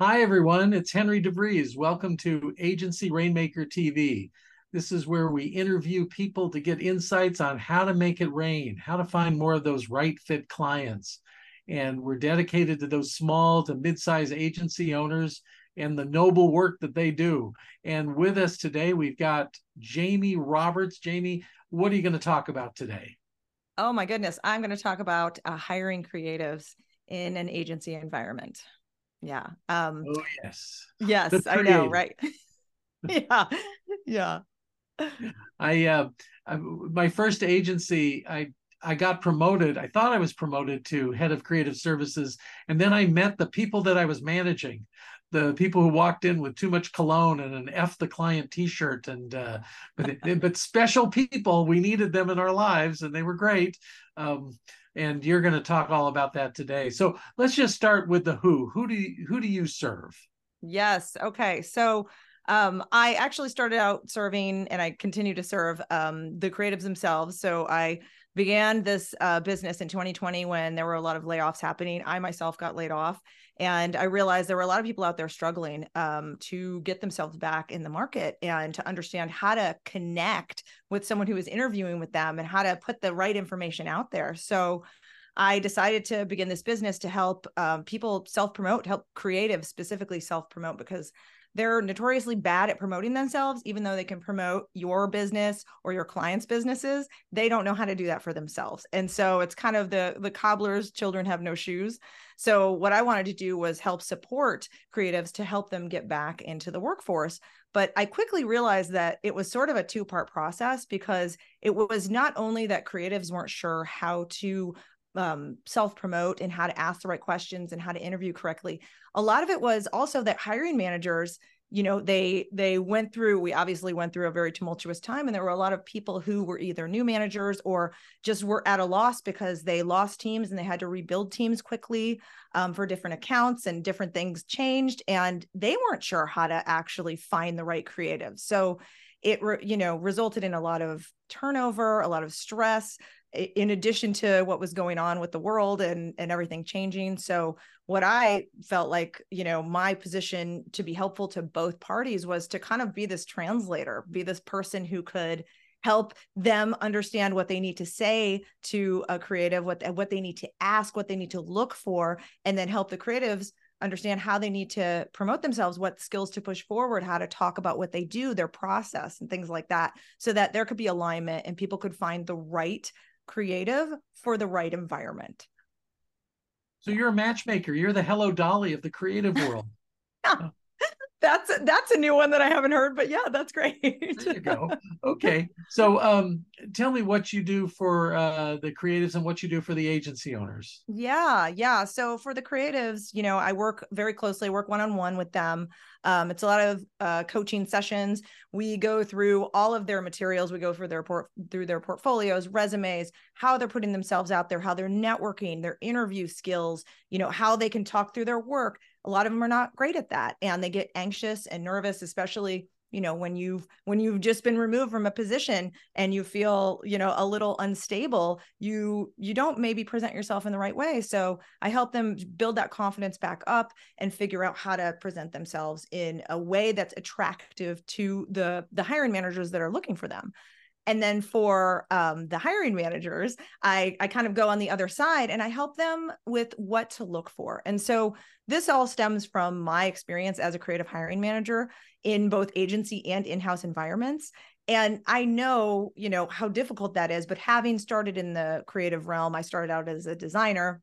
Hi, everyone. It's Henry DeVries. Welcome to Agency Rainmaker TV. This is where we interview people to get insights on how to make it rain, how to find more of those right fit clients. And we're dedicated to those small to mid sized agency owners and the noble work that they do. And with us today, we've got Jamie Roberts. Jamie, what are you going to talk about today? Oh, my goodness. I'm going to talk about uh, hiring creatives in an agency environment. Yeah. Um, oh yes. Yes, I know, right? yeah. Yeah. I uh I, my first agency I I got promoted. I thought I was promoted to head of creative services and then I met the people that I was managing. The people who walked in with too much cologne and an F the client T-shirt, and uh, but but special people. We needed them in our lives, and they were great. Um, and you're going to talk all about that today. So let's just start with the who. Who do you, who do you serve? Yes. Okay. So um, I actually started out serving, and I continue to serve um, the creatives themselves. So I began this uh, business in 2020 when there were a lot of layoffs happening. I myself got laid off, and I realized there were a lot of people out there struggling um, to get themselves back in the market and to understand how to connect with someone who is interviewing with them and how to put the right information out there. So I decided to begin this business to help um, people self promote, help creatives specifically self promote because they're notoriously bad at promoting themselves even though they can promote your business or your clients businesses they don't know how to do that for themselves. And so it's kind of the the cobbler's children have no shoes. So what i wanted to do was help support creatives to help them get back into the workforce. But i quickly realized that it was sort of a two part process because it was not only that creatives weren't sure how to um, self promote and how to ask the right questions and how to interview correctly. A lot of it was also that hiring managers, you know, they they went through. We obviously went through a very tumultuous time, and there were a lot of people who were either new managers or just were at a loss because they lost teams and they had to rebuild teams quickly um, for different accounts and different things changed, and they weren't sure how to actually find the right creative. So it you know resulted in a lot of turnover a lot of stress in addition to what was going on with the world and and everything changing. So what i felt like you know my position to be helpful to both parties was to kind of be this translator be this person who could help them understand what they need to say to a creative what what they need to ask what they need to look for and then help the creatives understand how they need to promote themselves, what skills to push forward, how to talk about what they do, their process, and things like that, so that there could be alignment and people could find the right creative for the right environment. So you're a matchmaker. You're the Hello Dolly of the creative world. yeah that's that's a new one that I haven't heard, but yeah, that's great. there you go. Okay, so um, tell me what you do for uh, the creatives and what you do for the agency owners. Yeah, yeah. So for the creatives, you know, I work very closely, I work one on one with them. Um, it's a lot of uh, coaching sessions. We go through all of their materials. We go through their port through their portfolios, resumes, how they're putting themselves out there, how they're networking, their interview skills. You know, how they can talk through their work a lot of them are not great at that and they get anxious and nervous especially you know when you've when you've just been removed from a position and you feel you know a little unstable you you don't maybe present yourself in the right way. So i help them build that confidence back up and figure out how to present themselves in a way that's attractive to the the hiring managers that are looking for them and then for um, the hiring managers I, I kind of go on the other side and i help them with what to look for. And so this all stems from my experience as a creative hiring manager in both agency and in-house environments. And i know you know how difficult that is but having started in the creative realm i started out as a designer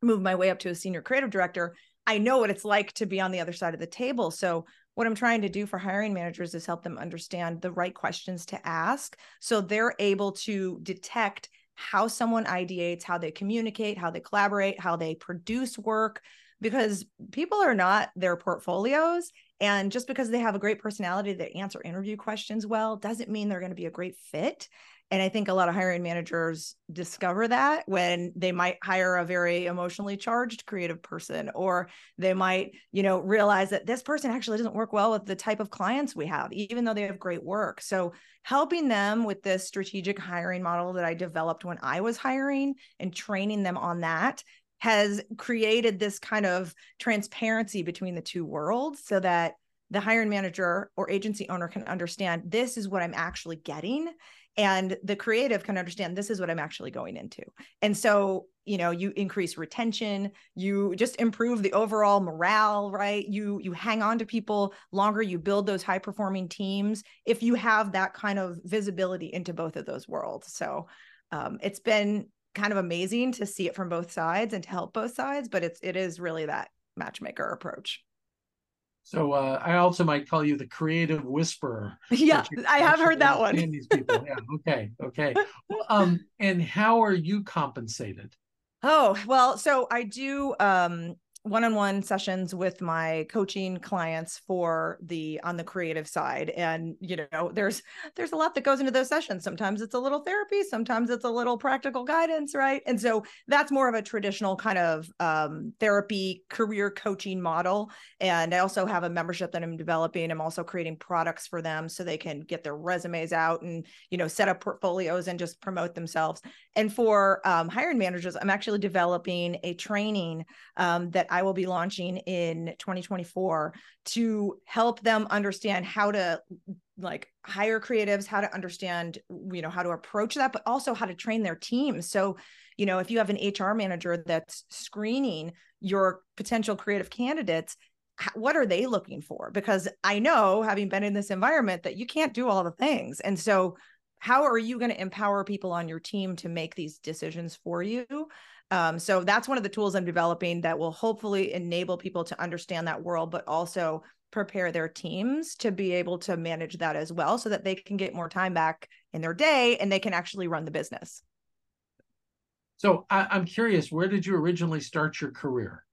moved my way up to a senior creative director i know what it's like to be on the other side of the table. So what I'm trying to do for hiring managers is help them understand the right questions to ask so they're able to detect how someone ideates, how they communicate, how they collaborate, how they produce work because people are not their portfolios and just because they have a great personality that answer interview questions well doesn't mean they're going to be a great fit and I think a lot of hiring managers discover that when they might hire a very emotionally charged creative person, or they might, you know, realize that this person actually doesn't work well with the type of clients we have, even though they have great work. So helping them with this strategic hiring model that I developed when I was hiring and training them on that has created this kind of transparency between the two worlds so that the hiring manager or agency owner can understand this is what I'm actually getting and the creative can understand this is what i'm actually going into. And so you know you increase retention you just improve the overall morale right? You you hang on to people longer you build those high performing teams if you have that kind of visibility into both of those worlds. So um, it's been kind of amazing to see it from both sides and to help both sides but it's it is really that matchmaker approach so uh, I also might call you the creative whisperer. Yeah, I have heard that one. These people. Yeah. Okay. Okay. um, and how are you compensated? Oh well, so I do um, one-on-one sessions with my coaching clients for the on the creative side. And you know there's there's a lot that goes into those sessions. Sometimes it's a little therapy sometimes it's a little practical guidance right? And so that's more of a traditional kind of um, therapy career coaching model. And i also have a membership that i'm developing. I'm also creating products for them so they can get their resumes out and you know set up portfolios and just promote themselves. And for um, hiring managers i'm actually developing a training um, that I will be launching in 2024 to help them understand how to like hire creatives, how to understand, you know, how to approach that, but also how to train their team. So, you know, if you have an HR manager that's screening your potential creative candidates, what are they looking for? Because I know, having been in this environment, that you can't do all the things. And so, how are you going to empower people on your team to make these decisions for you? Um, so that's one of the tools I'm developing that will hopefully enable people to understand that world, but also prepare their teams to be able to manage that as well so that they can get more time back in their day and they can actually run the business. So I, am curious, where did you originally start your career?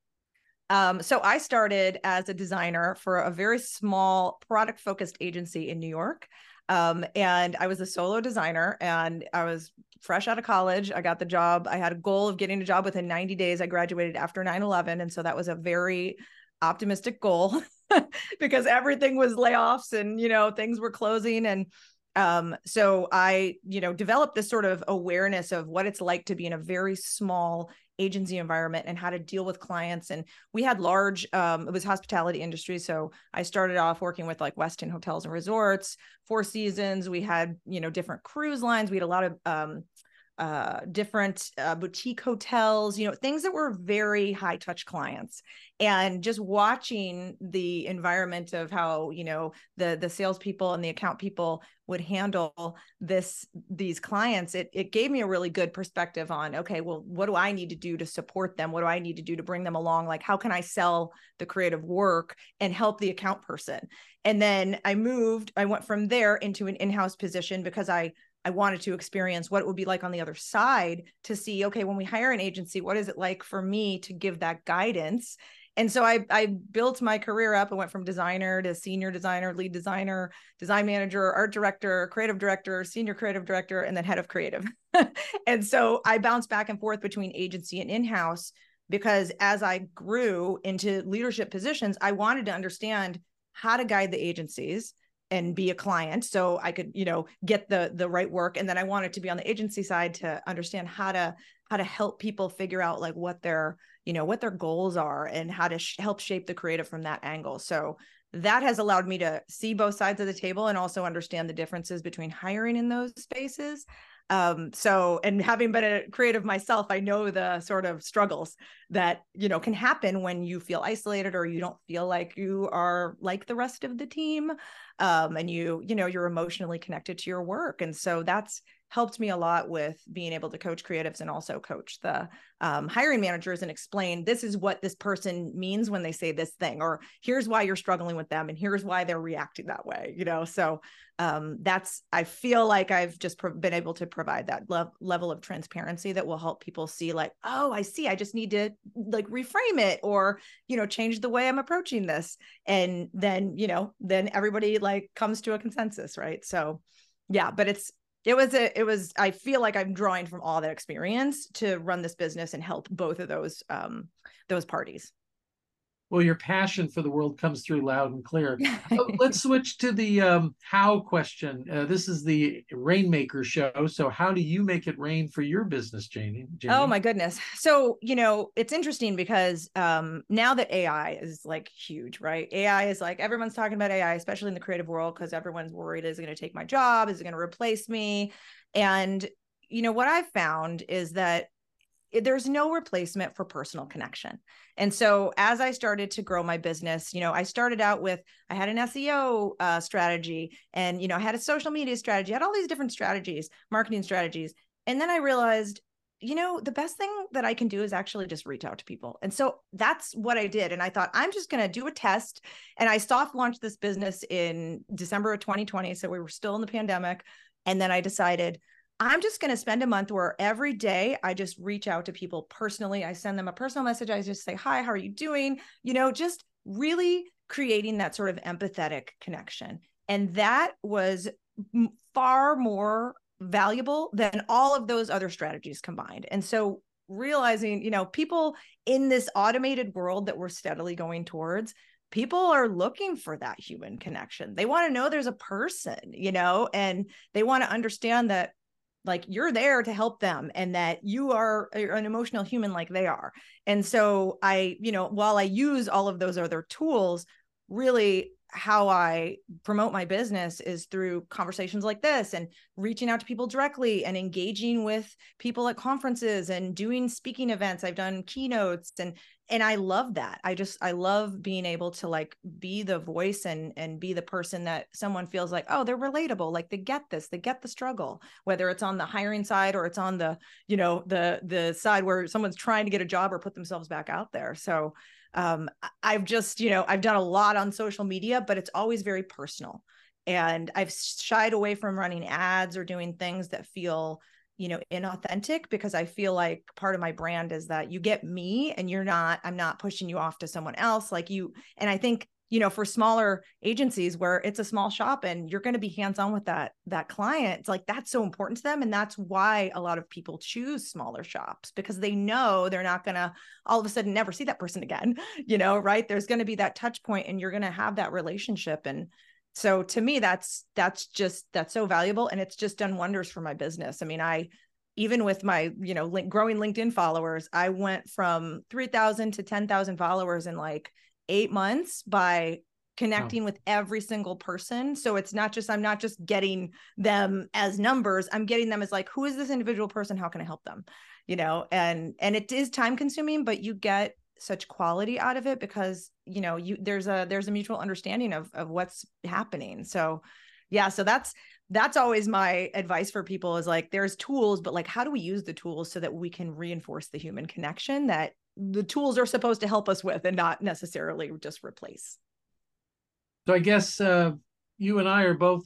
Um, so I started as a designer for a very small product focused agency in New York. Um, and I was a solo designer and I was fresh out of college. I got the job. I had a goal of getting a job within 90 days. I graduated after 9 11. And so that was a very optimistic goal because everything was layoffs and, you know, things were closing. And um, so I, you know, developed this sort of awareness of what it's like to be in a very small agency environment and how to deal with clients and we had large um, it was hospitality industry so i started off working with like westin hotels and resorts four seasons we had you know different cruise lines we had a lot of um, uh, different uh, boutique hotels, you know, things that were very high touch clients. And just watching the environment of how, you know, the the salespeople and the account people would handle this these clients, it it gave me a really good perspective on, okay, well, what do I need to do to support them? What do I need to do to bring them along? Like, how can I sell the creative work and help the account person? And then I moved, I went from there into an in-house position because I I wanted to experience what it would be like on the other side to see, okay, when we hire an agency, what is it like for me to give that guidance? And so I, I built my career up. I went from designer to senior designer, lead designer, design manager, art director, creative director, senior creative director, and then head of creative. and so I bounced back and forth between agency and in house because as I grew into leadership positions, I wanted to understand how to guide the agencies and be a client so i could you know get the the right work. And then i wanted to be on the agency side to understand how to how to help people figure out like what their you know what their goals are and how to sh- help shape the creative from that angle. So that has allowed me to see both sides of the table and also understand the differences between hiring in those spaces. Um so and having been a creative myself i know the sort of struggles that you know can happen when you feel isolated or you don't feel like you are like the rest of the team um and you you know you're emotionally connected to your work. And so that's helped me a lot with being able to coach creatives and also coach the um, hiring managers and explain this is what this person means when they say this thing or here's why you're struggling with them and here's why they're reacting that way you know? So um, that's i feel like i've just pro- been able to provide that le- level of transparency that will help people see like oh i see i just need to like reframe it or you know change the way i'm approaching this. And then you know then everybody like comes to a consensus right? So yeah but it's it was a it was i feel like i'm drawing from all that experience to run this business and help both of those um those parties well, your passion for the world comes through loud and clear. Let's switch to the um, how question. Uh, this is the Rainmaker show. So, how do you make it rain for your business, Janie? Janie? Oh my goodness. So, you know, it's interesting because um, now that AI is like huge, right? AI is like everyone's talking about AI, especially in the creative world, because everyone's worried is it going to take my job? Is it going to replace me? And you know what I've found is that there's no replacement for personal connection. And so as I started to grow my business, you know, I started out with I had an SEO uh, strategy and you know, I had a social media strategy, I had all these different strategies, marketing strategies. And then I realized, you know, the best thing that I can do is actually just reach out to people. And so that's what I did. And I thought, I'm just going to do a test. And I soft launched this business in December of 2020. So we were still in the pandemic. And then I decided, I'm just going to spend a month where every day I just reach out to people personally. I send them a personal message. I just say, Hi, how are you doing? You know, just really creating that sort of empathetic connection. And that was far more valuable than all of those other strategies combined. And so realizing, you know, people in this automated world that we're steadily going towards, people are looking for that human connection. They want to know there's a person, you know, and they want to understand that like you're there to help them and that you are uh, an emotional human like they are. And so i you know while i use all of those other tools really how I promote my business is through conversations like this and reaching out to people directly and engaging with people at conferences and doing speaking events. I've done keynotes and and I love that. I just I love being able to like be the voice and and be the person that someone feels like, "Oh, they're relatable. Like they get this. They get the struggle." Whether it's on the hiring side or it's on the, you know, the the side where someone's trying to get a job or put themselves back out there. So um, I've just, you know, I've done a lot on social media, but it's always very personal. And I've shied away from running ads or doing things that feel, you know, inauthentic because I feel like part of my brand is that you get me and you're not, I'm not pushing you off to someone else. Like you, and I think you know for smaller agencies where it's a small shop and you're going to be hands on with that that client it's like that's so important to them. And that's why a lot of people choose smaller shops because they know they're not going to all of a sudden never see that person again you know right? There's going to be that touch point and you're going to have that relationship. And so to me that's that's just that's so valuable and it's just done wonders for my business. I mean i even with my you know link, growing linkedin followers i went from 3000 to 10000 followers in like eight months by connecting oh. with every single person. So it's not just i'm not just getting them as numbers. I'm getting them as like who is this individual person? How can i help them? You know and and it is time consuming but you get such quality out of it because you know you there's a there's a mutual understanding of of what's happening. So yeah so that's that's always my advice for people is like there's tools but like how do we use the tools so that we can reinforce the human connection that the tools are supposed to help us with and not necessarily just replace. So I guess uh, you and I are both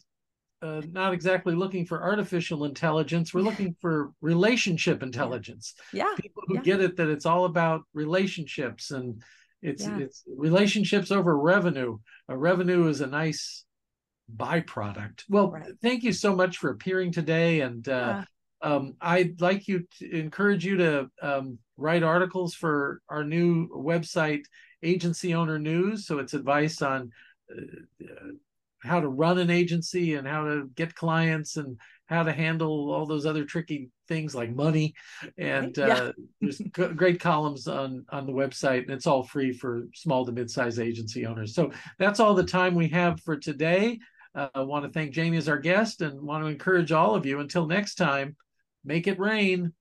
uh, not exactly looking for artificial intelligence. We're looking for relationship intelligence. Yeah. People who yeah. get it that it's all about relationships and it's yeah. it's relationships over revenue. A revenue is a nice byproduct. Well, right. thank you so much for appearing today and uh, um, I'd like you to encourage you to um, write articles for our new website, Agency Owner News. So it's advice on uh, how to run an agency and how to get clients and how to handle all those other tricky things like money. And yeah. uh, there's great columns on on the website, and it's all free for small to mid-sized agency owners. So that's all the time we have for today. Uh, I want to thank Jamie as our guest and want to encourage all of you until next time make it rain.